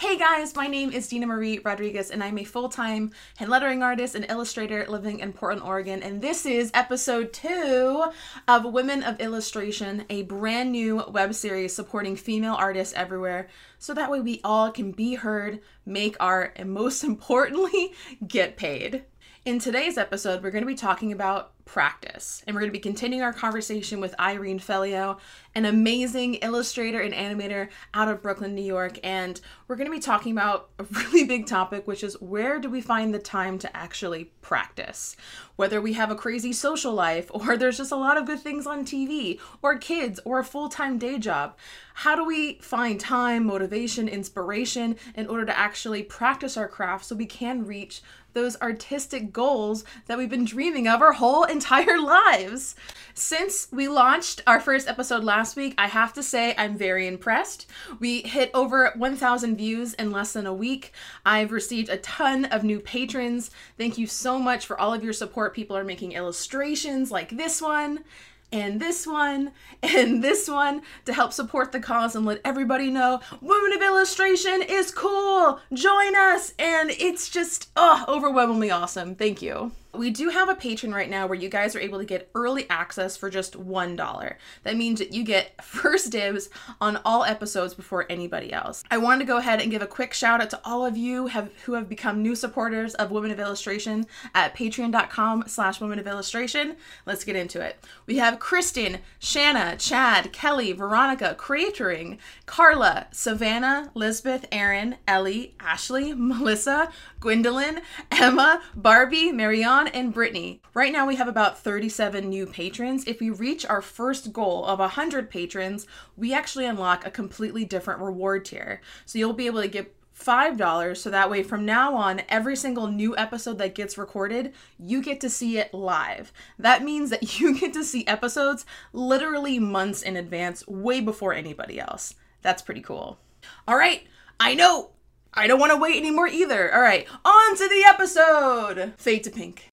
Hey guys, my name is Dina Marie Rodriguez, and I'm a full time hand lettering artist and illustrator living in Portland, Oregon. And this is episode two of Women of Illustration, a brand new web series supporting female artists everywhere. So that way we all can be heard, make art, and most importantly, get paid. In today's episode, we're going to be talking about practice. And we're going to be continuing our conversation with Irene Feleo, an amazing illustrator and animator out of Brooklyn, New York. And we're going to be talking about a really big topic, which is where do we find the time to actually practice? Whether we have a crazy social life, or there's just a lot of good things on TV, or kids, or a full time day job. How do we find time, motivation, inspiration in order to actually practice our craft so we can reach those artistic goals that we've been dreaming of our whole entire lives. Since we launched our first episode last week, I have to say I'm very impressed. We hit over 1,000 views in less than a week. I've received a ton of new patrons. Thank you so much for all of your support. People are making illustrations like this one and this one and this one to help support the cause and let everybody know Women of Illustration is cool. Join us. And it's just oh, overwhelmingly awesome. Thank you. We do have a Patreon right now where you guys are able to get early access for just $1. That means that you get first dibs on all episodes before anybody else. I wanted to go ahead and give a quick shout out to all of you have, who have become new supporters of Women of Illustration at patreon.com slash women of illustration. Let's get into it. We have Kristen, Shanna, Chad, Kelly, Veronica, Creatoring, Carla, Savannah, Lisbeth, Erin, Ellie, Ashley, Melissa, Gwendolyn, Emma, Barbie, Marianne, and Brittany. Right now we have about 37 new patrons. If we reach our first goal of 100 patrons, we actually unlock a completely different reward tier. So you'll be able to get $5 so that way from now on every single new episode that gets recorded you get to see it live that means that you get to see episodes literally months in advance way before anybody else that's pretty cool all right i know I don't want to wait anymore either. All right, on to the episode. Fade to pink.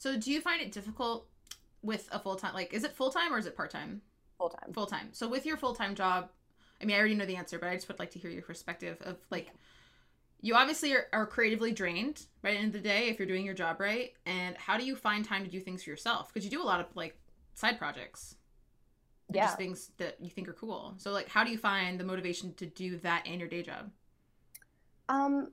So, do you find it difficult with a full time? Like, is it full time or is it part time? Full time. Full time. So, with your full time job, I mean, I already know the answer, but I just would like to hear your perspective of like, you obviously are, are creatively drained by right of the day if you're doing your job right. And how do you find time to do things for yourself? Because you do a lot of like side projects yeah. just things that you think are cool. So like how do you find the motivation to do that and your day job? Um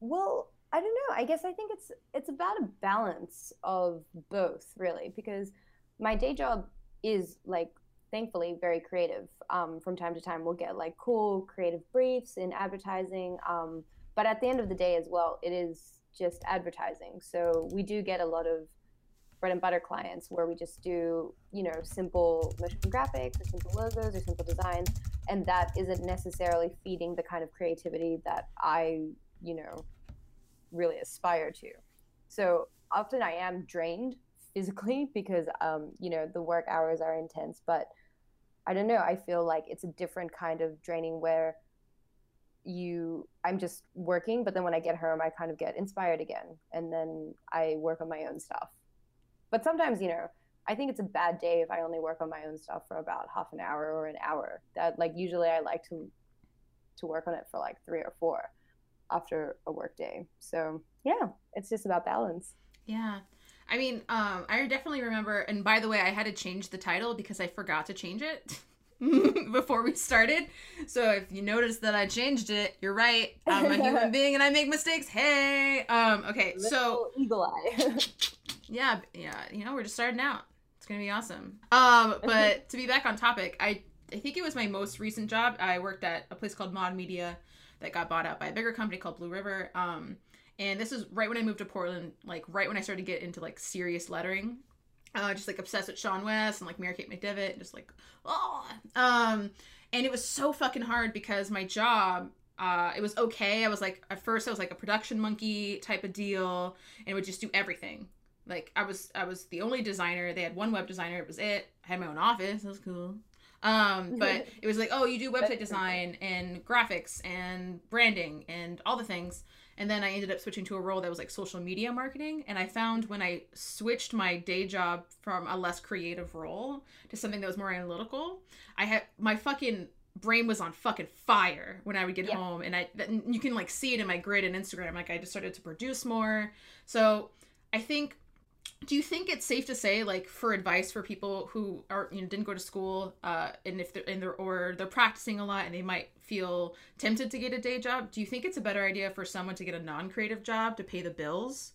well, I don't know. I guess I think it's it's about a balance of both really because my day job is like thankfully very creative. Um, from time to time we'll get like cool creative briefs in advertising. Um, but at the end of the day as well, it is just advertising. So we do get a lot of bread and butter clients where we just do, you know, simple motion graphics or simple logos or simple designs. And that isn't necessarily feeding the kind of creativity that I, you know, really aspire to. So often I am drained physically because, um, you know, the work hours are intense. But I don't know, I feel like it's a different kind of draining where you i'm just working but then when i get home i kind of get inspired again and then i work on my own stuff but sometimes, you know, I think it's a bad day if I only work on my own stuff for about half an hour or an hour. That like usually I like to to work on it for like three or four after a work day. So yeah, it's just about balance. Yeah. I mean, um, I definitely remember, and by the way, I had to change the title because I forgot to change it before we started. So if you notice that I changed it, you're right. I'm a human being and I make mistakes. Hey. Um, okay, Little so eagle eye. yeah, yeah, you know, we're just starting out. It's gonna be awesome. Um, but to be back on topic, I I think it was my most recent job. I worked at a place called Mod Media that got bought out by a bigger company called Blue River. Um, and this is right when I moved to Portland, like right when I started to get into like serious lettering. Uh, just like obsessed with Sean Wes and like Mary Kate McDevitt, just like oh, um, and it was so fucking hard because my job uh, it was okay. I was like, at first, I was like a production monkey type of deal and would just do everything. Like I was I was the only designer. They had one web designer. It was it. I had my own office. That was cool. Um, but it was like, oh, you do website design and graphics and branding and all the things. and then I ended up switching to a role that was like social media marketing. And I found when I switched my day job from a less creative role to something that was more analytical, I had my fucking brain was on fucking fire when I would get home, and I you can like see it in my grid and Instagram. Like I just started to produce more. So I think do you think it's safe to say like for advice for people who are you know didn't go to school uh and if they're in their or they're practicing a lot and they might feel tempted to get a day job do you think it's a better idea for someone to get a non-creative job to pay the bills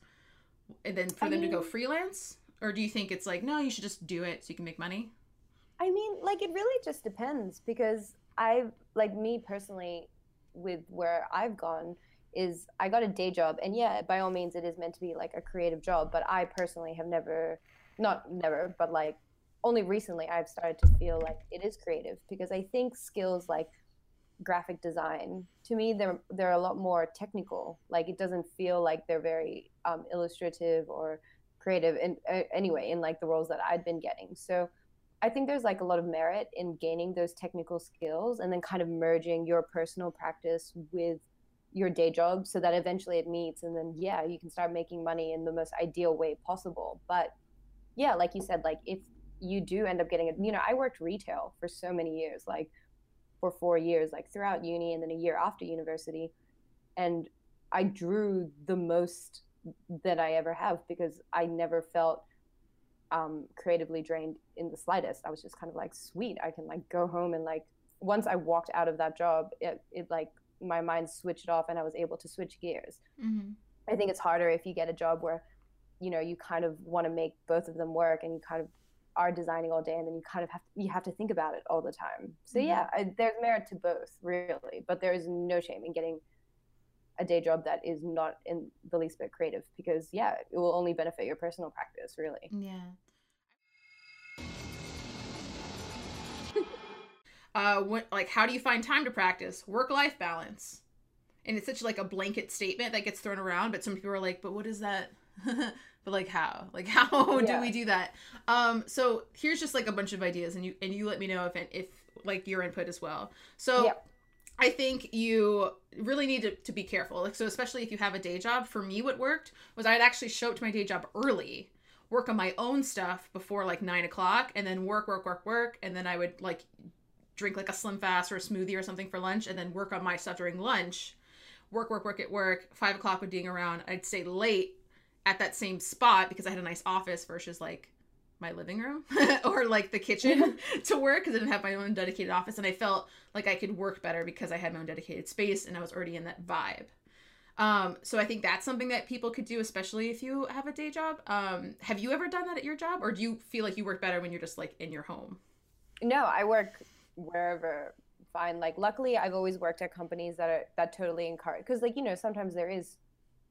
and then for I them mean, to go freelance? Or do you think it's like no you should just do it so you can make money i mean like it really just depends because i like me personally with where i've gone is I got a day job, and yeah, by all means, it is meant to be like a creative job. But I personally have never, not never, but like only recently, I've started to feel like it is creative because I think skills like graphic design to me they're they're a lot more technical. Like it doesn't feel like they're very um, illustrative or creative. And uh, anyway, in like the roles that I'd been getting, so. I think there's like a lot of merit in gaining those technical skills and then kind of merging your personal practice with your day job so that eventually it meets and then yeah you can start making money in the most ideal way possible. But yeah like you said like if you do end up getting it you know i worked retail for so many years like for four years like throughout uni and then a year after university and i drew the most that i ever have because i never felt um, creatively drained in the slightest. I was just kind of like sweet i can like go home and like once i walked out of that job it, it like my mind switched off and I was able to switch gears. Mm-hmm. I think it's harder if you get a job where, you know, you kind of want to make both of them work and you kind of are designing all day and then you kind of have to, you have to think about it all the time. So mm-hmm. yeah, I, there's merit to both really, but there is no shame in getting a day job that is not in the least bit creative because yeah, it will only benefit your personal practice really. Yeah. Uh, what, like how do you find time to practice work life balance? And it's such like a blanket statement that gets thrown around, but some people are like, but what is that? but like how? Like how yeah. do we do that? Um, so here's just like a bunch of ideas, and you and you let me know if and if like your input as well. So. I think you really need to, to be careful. Like so, especially if you have a day job. For me, what worked was I'd actually show up to my day job early, work on my own stuff before like nine o'clock, and then work, work, work, work, and then I would like drink like a slim fast or a smoothie or something for lunch and then work on my stuff during lunch. Work work work at work. Five o'clock would ding around. I'd stay late at that same spot because i had a nice office versus like my living room or like the kitchen to work because i didn't have my own dedicated office and i felt like i could work better because i had my own dedicated space and i was already in that vibe. Um, so I think that's something that people could do, especially if you have a day job. Um, have you ever done that at your job, or do you feel like you work better when you're just like in your home? No, I work wherever fine. Like luckily i've always worked at companies that are that totally encourage because like you know sometimes there is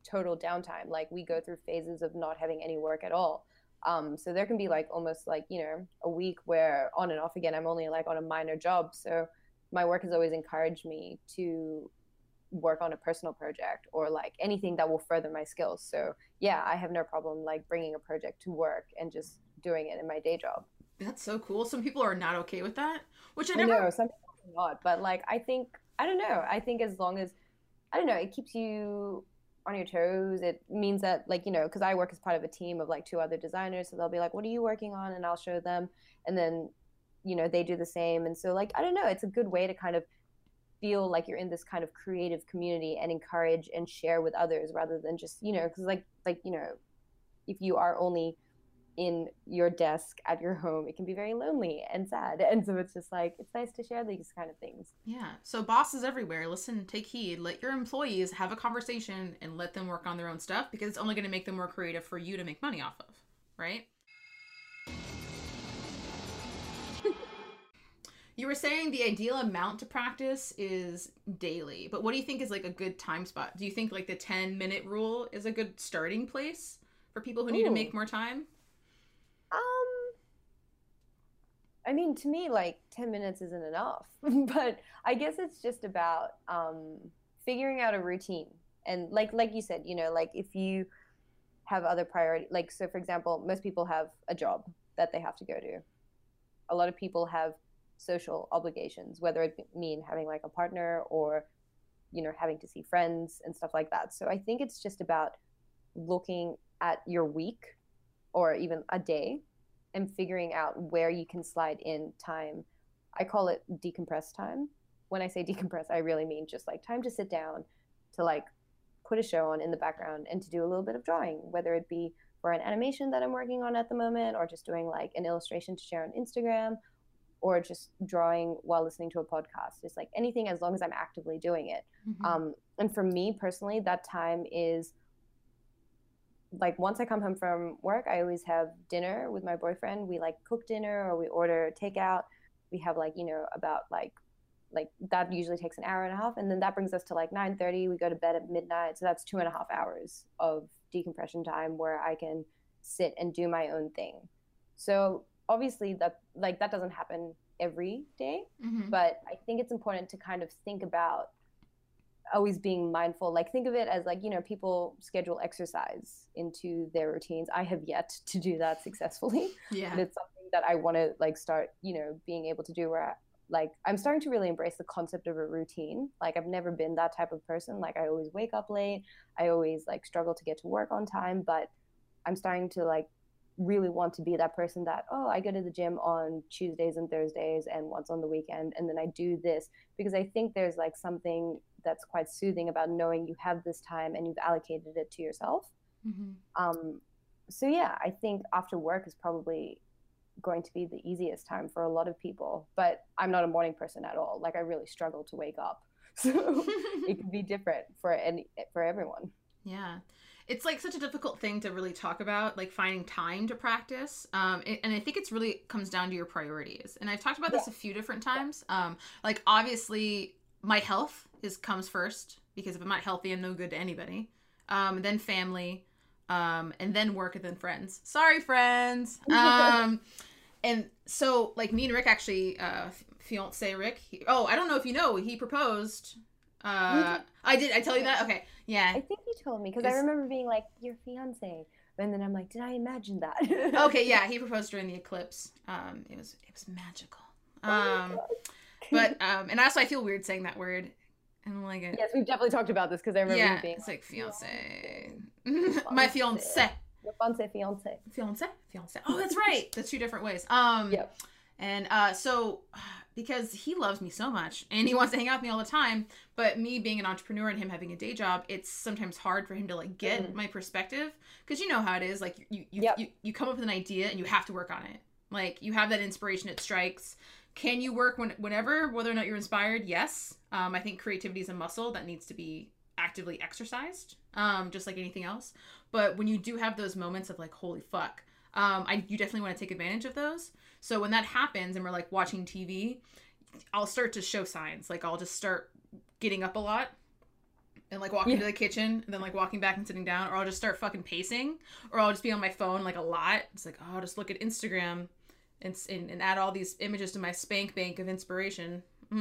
total downtime. Like we go through phases of not having any work at all. Um, so there can be like almost like you know a week where on and off again i'm only like on a minor job. So my work has always encouraged me to work on a personal project or like anything that will further my skills. So yeah i have no problem like bringing a project to work and just doing it in my day job that's so cool. Some people are not okay with that, which I never. Know some people are not, but like I think I don't know. I think as long as I don't know, it keeps you on your toes. It means that like you know, because I work as part of a team of like two other designers, so they'll be like, "What are you working on?" and I'll show them, and then you know they do the same. And so like I don't know, it's a good way to kind of feel like you're in this kind of creative community and encourage and share with others rather than just you know because like like you know if you are only in your desk at your home it can be very lonely and sad. And so it's just like it's nice to share these kind of things. Yeah. So bosses everywhere. Listen take heed. Let your employees have a conversation and let them work on their own stuff because it's only going to make them more creative for you to make money off of right? You were saying the ideal amount to practice is daily but what do you think is like a good time spot? Do you think like the 10 minute rule is a good starting place for people who Ooh. need to make more time um, I mean, to me, like 10 minutes isn't enough, but I guess it's just about um, figuring out a routine. And like, like you said, you know, like if you have other priority, like, so for example, most people have a job that they have to go to. A lot of people have social obligations, whether it mean having like a partner or you know, having to see friends and stuff like that. So I think it's just about looking at your week or even a day and figuring out where you can slide in time. I call it decompress time. When I say decompress, I really mean just like time to sit down, to like put a show on in the background and to do a little bit of drawing, whether it be for an animation that I'm working on at the moment or just doing like an illustration to share on Instagram or just drawing while listening to a podcast. It's like anything as long as I'm actively doing it. Mm-hmm. Um, and for me personally, that time is like once I come home from work, I always have dinner with my boyfriend. We like cook dinner or we order takeout. We have like, you know, about like like that usually takes an hour and a half and then that brings us to like 9 30 we go to bed at midnight so that's two and a half hours of decompression time where i can sit and do my own thing so obviously that like that doesn't happen every day, mm-hmm. but i think it's important to kind of think about always being mindful like think of it as like you know people schedule exercise into their routines. I have yet to do that successfully yeah. but it's something that i want to like start you know being able to do where I, like i'm starting to really embrace the concept of a routine. Like i've never been that type of person. Like i always wake up late. I always like struggle to get to work on time but i'm starting to like really want to be that person that oh i go to the gym on tuesdays and thursdays and once on the weekend and then i do this. Because i think there's like something that's quite soothing about knowing you have this time and you've allocated it to yourself. Mm-hmm. Um, so yeah, I think after work is probably going to be the easiest time for a lot of people. But I'm not a morning person at all. Like I really struggle to wake up, so it can be different for any for everyone. Yeah. It's like such a difficult thing to really talk about, like finding time to practice. Um, and I think it's really comes down to your priorities. And I've talked about this yeah. a few different times. Um, like obviously, my health is comes first because if I'm not healthy, I'm no good to anybody. Um, then family, um, and then work, and then friends. Sorry, friends. Um, and so like me and Rick actually, uh, fiance Rick. He, oh, I don't know if you know, he proposed. Uh, I did. I tell you that. Okay, yeah. I think you told me because I remember being like your fiance, and then I'm like, did I imagine that? okay, yeah. He proposed during the eclipse. Um, it was it was magical. Oh um, oh but um, and also I feel weird saying that word and like it. Yes, we've definitely talked about this because I remember yeah, being it's like fiance, my fiance, your fiance, fiance, fiance, fiance. Oh, that's right. That's two different ways. Um, yep. And uh, so because he loves me so much and he wants to hang out with me all the time, but me being an entrepreneur and him having a day job, it's sometimes hard for him to like get mm. my perspective because you know how it is. Like you you, yep. you you come up with an idea and you have to work on it. Like you have that inspiration, it strikes can you work when, whenever, whether or not you're inspired? Yes. Um, I think creativity is a muscle that needs to be actively exercised, um, just like anything else. But when you do have those moments of like, holy fuck, um, I you definitely want to take advantage of those. So when that happens and we're like watching TV, I'll start to show signs. Like I'll just start getting up a lot and like walking yeah. to the kitchen and then like walking back and sitting down, or I'll just start fucking pacing, or I'll just be on my phone like a lot. It's like, oh, I'll just look at Instagram and, and, and add all these images to my spank bank of inspiration.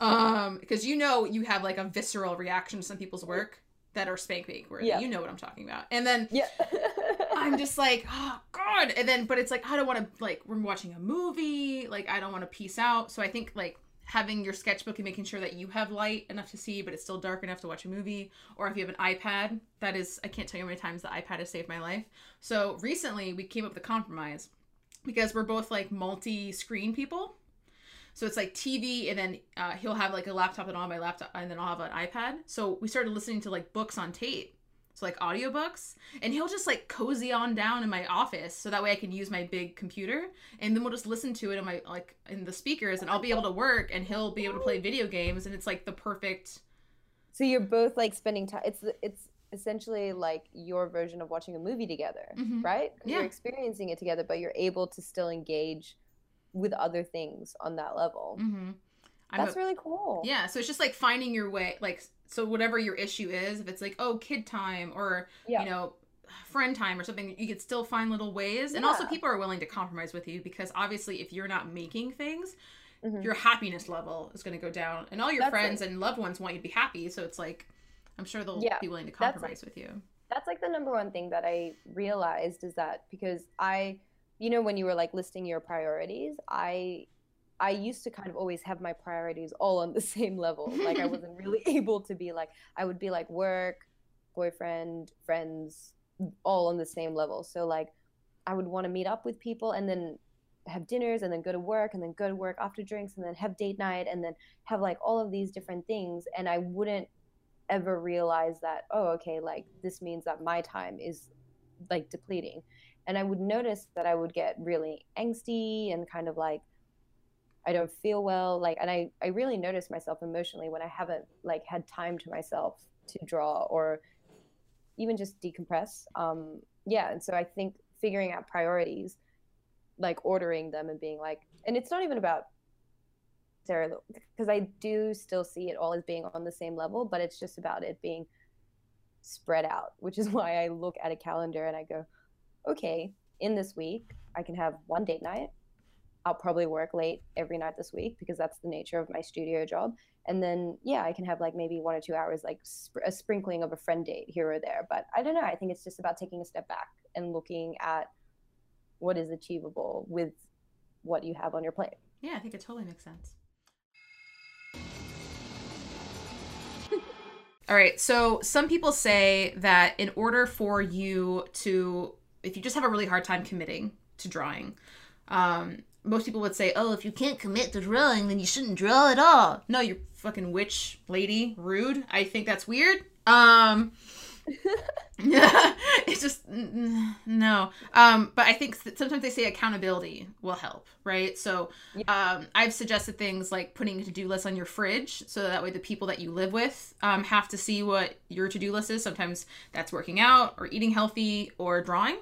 um, because you know you have like a visceral reaction to some people's work that are spank bank where yeah. you know what I'm talking about. And then yeah. I'm just like, oh god. And then but it's like I don't want to like we're watching a movie, like I don't want to piece out. So I think like having your sketchbook and making sure that you have light enough to see but it's still dark enough to watch a movie or if you have an ipad that is i can't tell you how many times the ipad has saved my life so recently we came up with a compromise because we're both like multi-screen people. So it's like TV, and then uh, he'll have like a laptop and on my laptop, and then I'll have an iPad. So we started listening to like books on tape, so like audiobooks, and he'll just like cozy on down in my office, so that way I can use my big computer, and then we'll just listen to it in my like in the speakers, and I'll be able to work, and he'll be able to play video games, and it's like the perfect. So you're both like spending time. It's it's essentially like your version of watching a movie together, mm-hmm. right? Yeah. You're experiencing it together, but you're able to still engage with other things on that level. Mm-hmm. That's a, really cool. Yeah. So it's just like finding your way, like, so whatever your issue is, if it's like, oh, kid time or, yeah. you know, friend time or something, you could still find little ways. And yeah. also, people are willing to compromise with you because obviously, if you're not making things, mm-hmm. your happiness level is going to go down. And all your That's friends it. and loved ones want you to be happy. So it's like, I'm sure they'll yeah, be willing to compromise with you. That's like the number one thing that I realized is that because I, you know, when you were like listing your priorities, I I used to kind of always have my priorities all on the same level. Like I wasn't really able to be like I would be like work, boyfriend, friends, all on the same level. So like I would want to meet up with people and then have dinners and then go to work and then go to work after drinks and then have date night and then have like all of these different things and I wouldn't ever realize that oh okay like this means that my time is like depleting. And I would notice that I would get really angsty and kind of like I don't feel well like and I I really notice myself emotionally when I haven't like had time to myself to draw or even just decompress. Um yeah and so I think figuring out priorities like ordering them and being like and it's not even about Sarah because I do still see it all as being on the same level but it's just about it being spread out which is why I look at a calendar and I go okay in this week I can have one date night I'll probably work late every night this week because that's the nature of my studio job. And then, yeah, I can have like maybe one or two hours, like sp- a sprinkling of a friend date here or there. But I don't know. I think it's just about taking a step back and looking at what is achievable with what you have on your plate. Yeah, I think it totally makes sense. All right. So some people say that in order for you to, if you just have a really hard time committing to drawing, um, most people would say, "Oh, if you can't commit to drawing, then you shouldn't draw at all." No, you're fucking witch lady, rude. I think that's weird. Um it's just no. Um but I think sometimes they say accountability will help, right? So um I've suggested things like putting a to-do list on your fridge so that way the people that you live with um have to see what your to-do list is. Sometimes that's working out or eating healthy or drawing,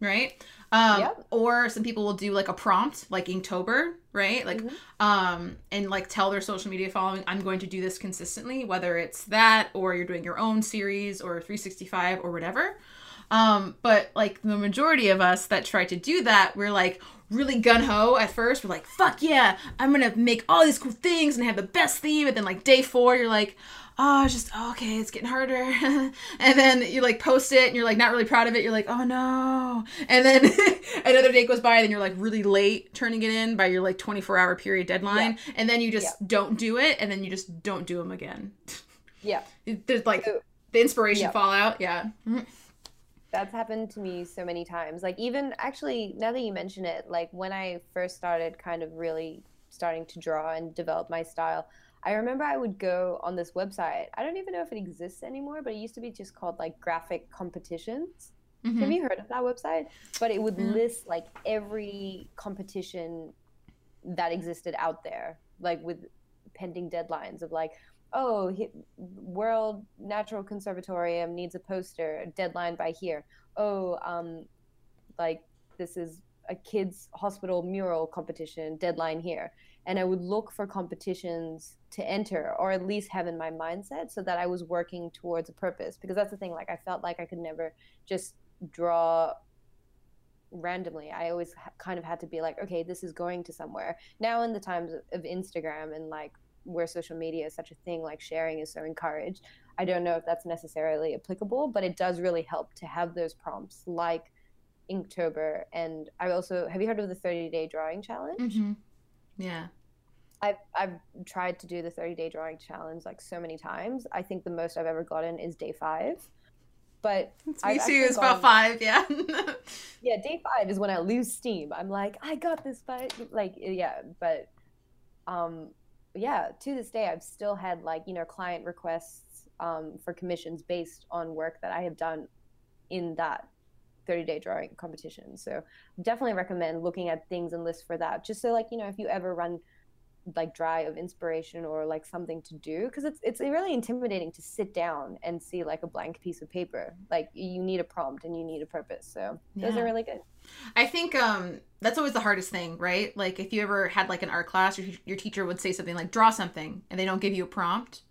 right? Um, yep. Or some people will do like a prompt, like Inktober, right? Like, mm-hmm. um, and like tell their social media following, I'm going to do this consistently, whether it's that or you're doing your own series or 365 or whatever. Um, but like the majority of us that try to do that, we're like really gun ho at first. We're like, fuck yeah, I'm gonna make all these cool things and have the best theme. And then like day four, you're like, oh, it's just oh, okay, it's getting harder. and then you like post it and you're like not really proud of it. You're like, oh no. And then another day goes by and then you're like really late turning it in by your like 24 hour period deadline. Yeah. And then you just yeah. don't do it and then you just don't do them again. Yeah. There's like so, the inspiration yeah. fallout. Yeah. Mm-hmm. That's happened to me so many times. Like even actually now that you mention it, like when I first started kind of really starting to draw and develop my style, I remember I would go on this website. I don't even know if it exists anymore, but it used to be just called like graphic competitions. Mm-hmm. Have you heard of that website? But it would mm-hmm. list like every competition that existed out there, like with pending deadlines of like, oh, World Natural Conservatorium needs a poster, deadline by here. Oh, um, like this is a kids hospital mural competition, deadline here and I would look for competitions to enter or at least have in my mindset so that I was working towards a purpose because that's the thing like I felt like I could never just draw randomly. I always kind of had to be like okay this is going to somewhere. Now in the times of Instagram and like where social media is such a thing like sharing is so encouraged I don't know if that's necessarily applicable but it does really help to have those prompts like Inktober and I also have you heard of the 30 day drawing challenge? Mm-hmm. Yeah. I've I've tried to do the 30 day drawing challenge like so many times. I think the most I've ever gotten is day five. But me too. It's about five, yeah. yeah, day five is when I lose steam. I'm like, I got this, but like, yeah, but, um, yeah. To this day, I've still had like you know client requests um, for commissions based on work that I have done in that 30 day drawing competition. So definitely recommend looking at things and lists for that. Just so like, you know, if you ever run like dry of inspiration or like something to do because it's it's really intimidating to sit down and see like a blank piece of paper like you need a prompt and you need a purpose so yeah. those are really good i think um that's always the hardest thing right like if you ever had like an art class your, your teacher would say something like draw something and they don't give you a prompt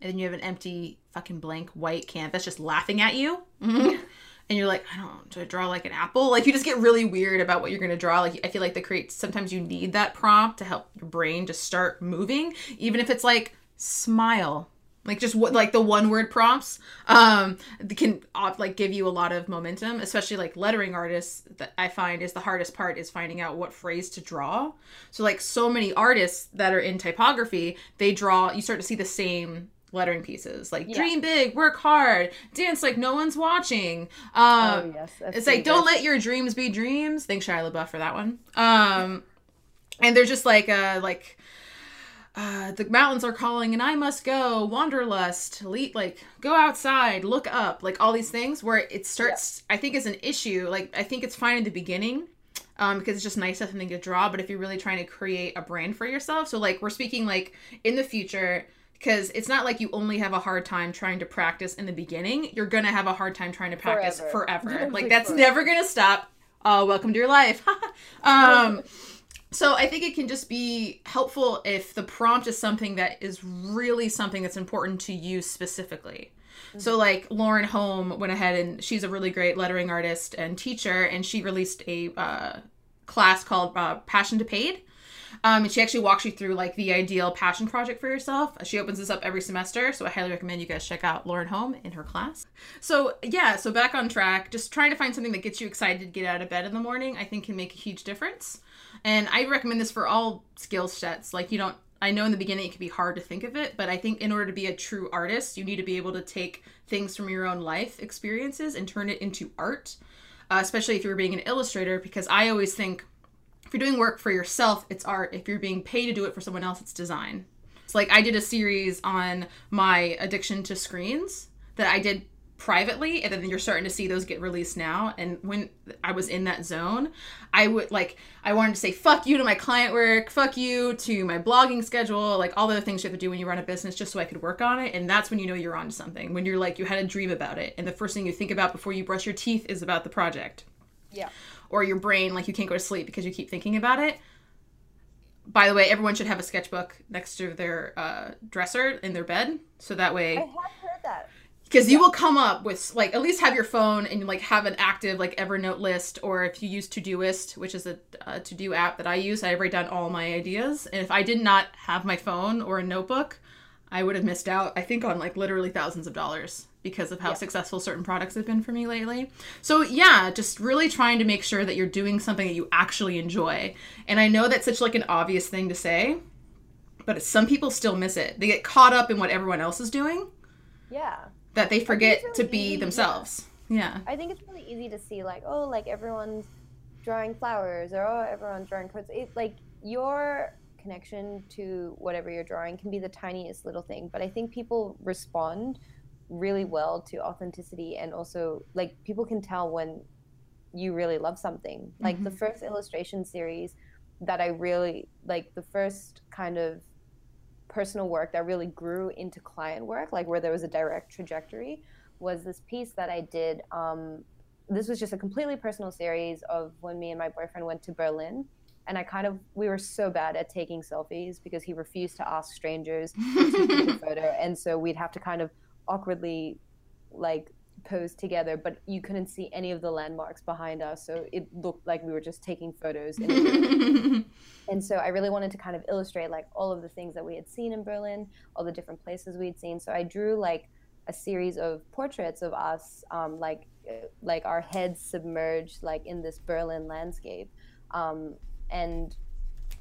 and then you have an empty fucking blank white canvas just laughing at you and you're like, I don't to draw like an apple. Like you just get really weird about what you're gonna draw. Like I feel like the create sometimes you need that prompt to help your brain just start moving, even if it's like smile. like just what like the one word prompts um can like give you a lot of momentum especially like lettering artists that i find is the hardest part is finding out what phrase to draw so like so many artists that are in typography they draw you start to see the same lettering pieces like Yeah. dream big work hard dance like no one's watching um oh yes, that's it's like don't let your dreams be dreams. Thanks Shia LaBeouf for that one. Um, and they're just like uh like uh the mountains are calling and I must go wanderlust le- like go outside look up like all these things where it starts I think is an issue like I think it's fine in the beginning um, because it's just nice to have something to draw. But if you're really trying to create a brand for yourself, so like we're speaking like in the future, because it's not like you only have a hard time trying to practice in the beginning. You're gonna have a hard time trying to practice Forever. forever. like Like that's forever. never gonna stop. Uh, welcome to your life. um, so I think it can just be helpful if the prompt is something that is really something that's important to you specifically. So like Lauren Hom went ahead and she's a really great lettering artist and teacher, and she released a uh, class called uh, Passion to Paid. Um, and she actually walks you through like the ideal passion project for yourself. She opens this up every semester, so I highly recommend you guys check out Lauren Hom in her class. So yeah, so back on track, just trying to find something that gets you excited to get out of bed in the morning, I think can make a huge difference. And I recommend this for all skill sets. Like you don't I know in the beginning it can be hard to think of it, but I think in order to be a true artist, you need to be able to take things from your own life experiences and turn it into art. Uh, especially if you're being an illustrator, because I always think if you're doing work for yourself, it's art. If you're being paid to do it for someone else, it's design. It's like I did a series on my addiction to screens that I did privately, and then you're starting to see those get released now. And when I was in that zone, I would like I wanted to say fuck you to my client work, fuck you to my blogging schedule, like all the things you have to do when you run a business, just so I could work on it. And that's when you know you're onto something. When you're like you had a dream about it, and the first thing you think about before you brush your teeth is about the project Yeah. Or your brain like you can't go to sleep because you keep thinking about it by the way everyone should have a sketchbook next to their uh, dresser in their bed so that way I have heard that. because you will come up with like at least have your phone and like have an active like evernote list or if you use todoist which is a, a to-do app that i use i write down all my ideas and if i did not have my phone or a notebook i would have missed out i think on like literally thousands of dollars because of how Yeah. successful certain products have been for me lately so yeah just really trying to make sure that you're doing something that you actually enjoy and i know that's such like an obvious thing to say but some people still miss it they get caught up in what everyone else is doing Yeah. that they forget really to be easy, themselves. Yeah. I think it's really easy to see like, oh, like everyone's drawing flowers or oh, everyone's drawing quotes. It's like your connection to whatever you're drawing can be the tiniest little thing, but I think people respond really well to authenticity and also like people can tell when you really love something. Like the first illustration series that I really like the first kind of personal work that really grew into client work, like where there was a direct trajectory, was this piece that I did. Um, this was just a completely personal series of when me and my boyfriend went to Berlin. And I kind of, we were so bad at taking selfies because he refused to ask strangers to take a photo. And so we'd have to kind of awkwardly like pose together, but you couldn't see any of the landmarks behind us. So it looked like we were just taking photos in. And so I really wanted to kind of illustrate like all of the things that we had seen in Berlin, all the different places we had seen. So I drew like a series of portraits of us, um, like like our heads submerged like in this Berlin landscape, um, and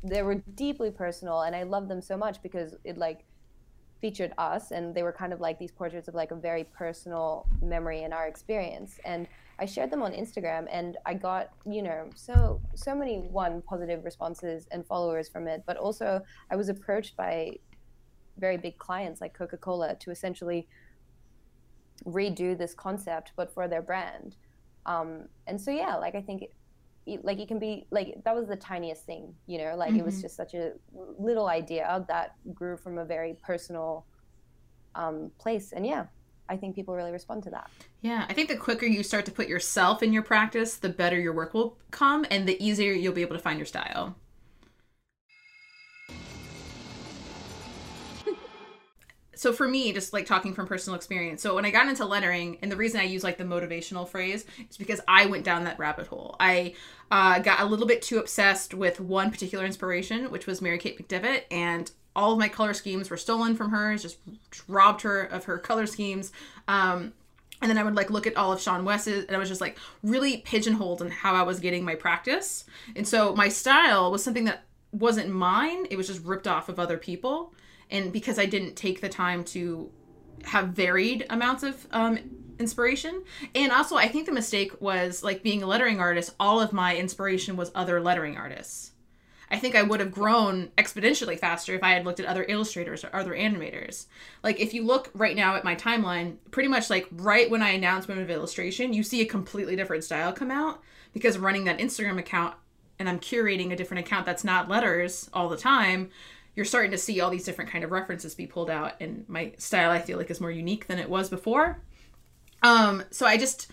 they were deeply personal, and I loved them so much because it like featured us, and they were kind of like these portraits of like a very personal memory in our experience, and I shared them on Instagram and I got, you know, so so many one positive responses and followers from it, but also I was approached by very big clients like Coca-Cola to essentially redo this concept but for their brand. Um, and so yeah, like I think like it can be like that was the tiniest thing, you know, like it was Mhm. just such a little idea that grew from a very personal um, place. And yeah, I think people really respond to that. yeah. I think the quicker you start to put yourself in your practice, the better your work will come and the easier you'll be able to find your style. So for me just like talking from personal experience so when i got into lettering and the reason i use like the motivational phrase is because i went down that rabbit hole i uh, got a little bit too obsessed with one particular inspiration which was mary kate mcdevitt and all of my color schemes were stolen from her, just robbed her of her color schemes. Um, and then I would like look at all of Sean Wes's, and I was just like really pigeonholed in how I was getting my practice. And so my style was something that wasn't mine; it was just ripped off of other people. And because I didn't take the time to have varied amounts of um, inspiration, and also I think the mistake was like being a lettering artist. All of my inspiration was other lettering artists. I think I would have grown exponentially faster if I had looked at other illustrators or other animators. Like if you look right now at my timeline, pretty much like right when I announced Women of Illustration, you see a completely different style come out because running that Instagram account and I'm curating a different account that's not letters all the time, you're starting to see all these different kind of references be pulled out and my style I feel like is more unique than it was before. Um so I just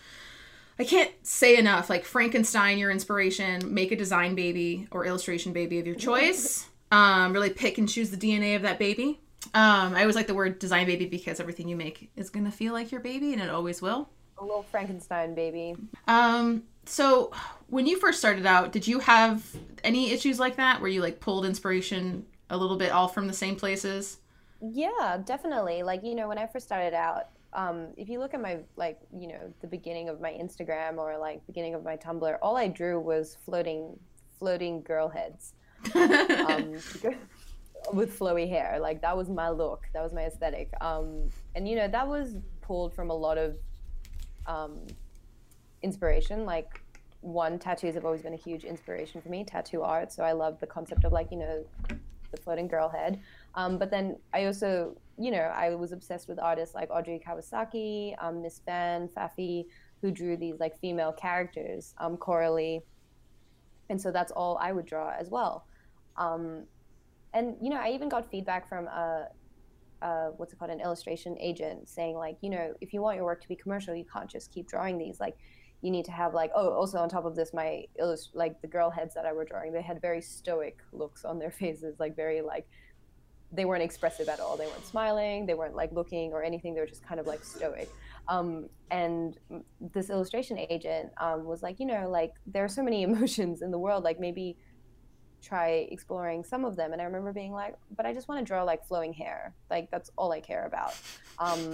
I can't say enough. Like Frankenstein, your inspiration. Make a design baby or illustration baby of your choice. Um, really pick and choose the DNA of that baby. Um, I always like the word design baby because everything you make is gonna feel like your baby, and it always will. A little Frankenstein baby. Um, so when you first started out, did you have any issues like that where you like pulled inspiration a little bit all from the same places? Yeah, definitely. Like, you know, when I first started out, um, if you look at my like you know the beginning of my Instagram or like beginning of my Tumblr, all I drew was floating floating girl heads um, with flowy hair. Like that was my look. That was my aesthetic. Um, and you know that was pulled from a lot of um, inspiration. Like one, tattoos have always been a huge inspiration for me. Tattoo art. So I love the concept of like you know the floating girl head. Um, but then I also you know, I was obsessed with artists like Audrey Kawasaki, um, Miss Van, Fafi, who drew these like female characters, um, Coralie. And so that's all I would draw as well. Um, and, you know, I even got feedback from a, a, what's it called, an illustration agent saying, like, you know, if you want your work to be commercial, you can't just keep drawing these. Like, you need to have like oh also on top of this my illust- like the girl heads that i were drawing they had very stoic looks on their faces like very like they weren't expressive at all. They weren't smiling. They weren't like looking or anything. They were just kind of like stoic. Um, and this illustration agent um, was like, you know, like there are so many emotions in the world. Like maybe try exploring some of them. And I remember being like, but I just want to draw like flowing hair. Like that's all I care about. Um,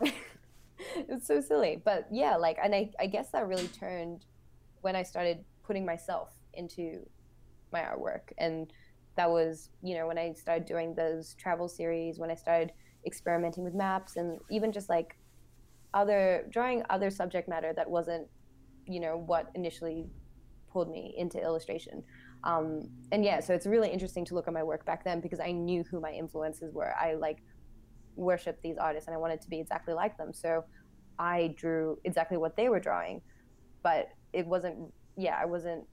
it's so silly, but yeah, like, and I, I guess that really turned when I started putting myself into my artwork. And that was you know when i started doing those travel series when i started experimenting with maps and even just like other drawing other subject matter that wasn't you know what initially pulled me into illustration. Um, and yeah so it's really interesting to look at my work back then because i knew who my influences were. I like worshiped these artists and i wanted to be exactly like them. So i drew exactly what they were drawing but it wasn't yeah i wasn't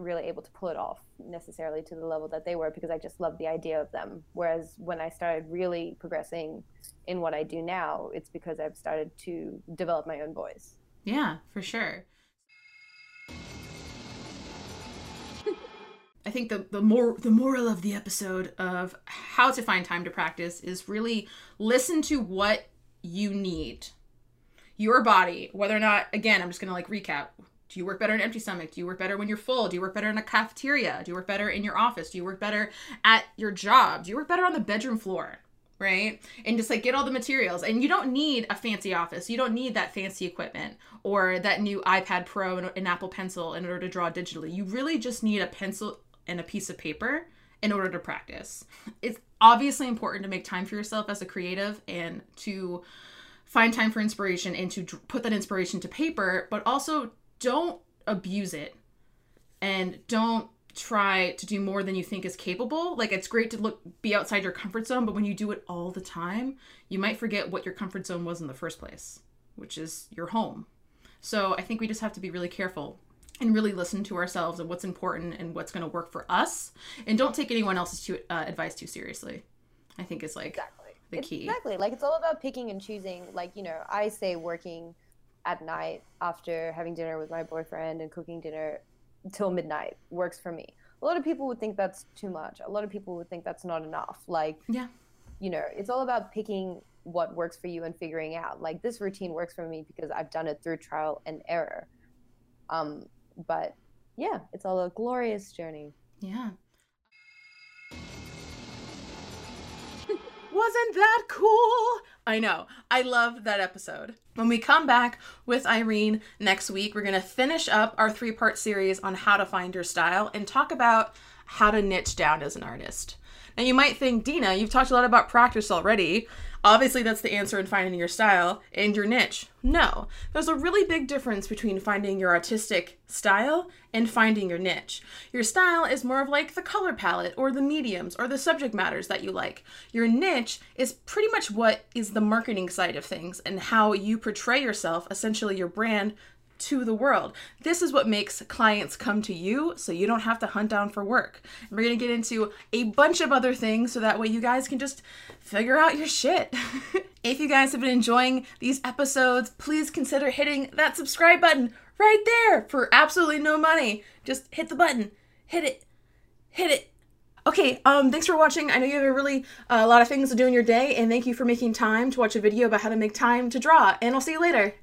really able to pull it off necessarily to the level that they were because I just loved the idea of them. Whereas when I started really progressing in what I do now, it's because I've started to develop my own voice. Yeah, for sure. I think the the more the moral of the episode of how to find time to practice is really listen to what you need. Your body, whether or not again, I'm just to like recap do you work better in an empty stomach? Do you work better when you're full? Do you work better in a cafeteria? Do you work better in your office? Do you work better at your job? Do you work better on the bedroom floor? Right? And just like get all the materials. And you don't need a fancy office. You don't need that fancy equipment or that new iPad Pro and an Apple Pencil in order to draw digitally. You really just need a pencil and a piece of paper in order to practice. It's obviously important to make time for yourself as a creative and to find time for inspiration and to put that inspiration to paper, but also don't abuse it and don't try to do more than you think is capable. Like it's great to look be outside your comfort zone, but when you do it all the time, you might forget what your comfort zone was in the first place, which is your home. So I think we just have to be really careful and really listen to ourselves and what's important and what's going to work for us, and don't take anyone else's to, uh, advice too seriously. I think is like exactly the key. Exactly. Like it's all about picking and choosing. Like you know, I say working at night after having dinner with my boyfriend and cooking dinner till midnight works for me. A lot of people would think that's too much. A lot of people would think that's not enough. Like, yeah, you know, it's all about picking what works for you and figuring out. Like, this routine works for me because I've done it through trial and error. Um, but yeah, it's all a glorious journey. Yeah. Wasn't that cool? I know. I love that episode. When we come back with Irene next week, we're going to finish up our three part series on how to find your style and talk about how to niche down as an artist. Now, you might think, Dina, you've talked a lot about practice already. Obviously, that's the answer in finding your style and your niche. No, there's a really big difference between finding your artistic style and finding your niche. Your style is more of like the color palette or the mediums or the subject matters that you like. Your niche is pretty much what is the marketing side of things and how you portray yourself, essentially your brand, to the world. This is what makes clients come to you so you don't have to hunt down for work. And we're going to get into a bunch of other things so that way you guys can just figure out your shit. if you guys have been enjoying these episodes, please consider hitting that subscribe button right there for absolutely no money. Just hit the button. Hit it. Hit it. Okay, um, thanks for watching. I know you have a really uh, a lot of things to do in your day, and thank you for making time to watch a video about how to make time to draw. And I'll see you later.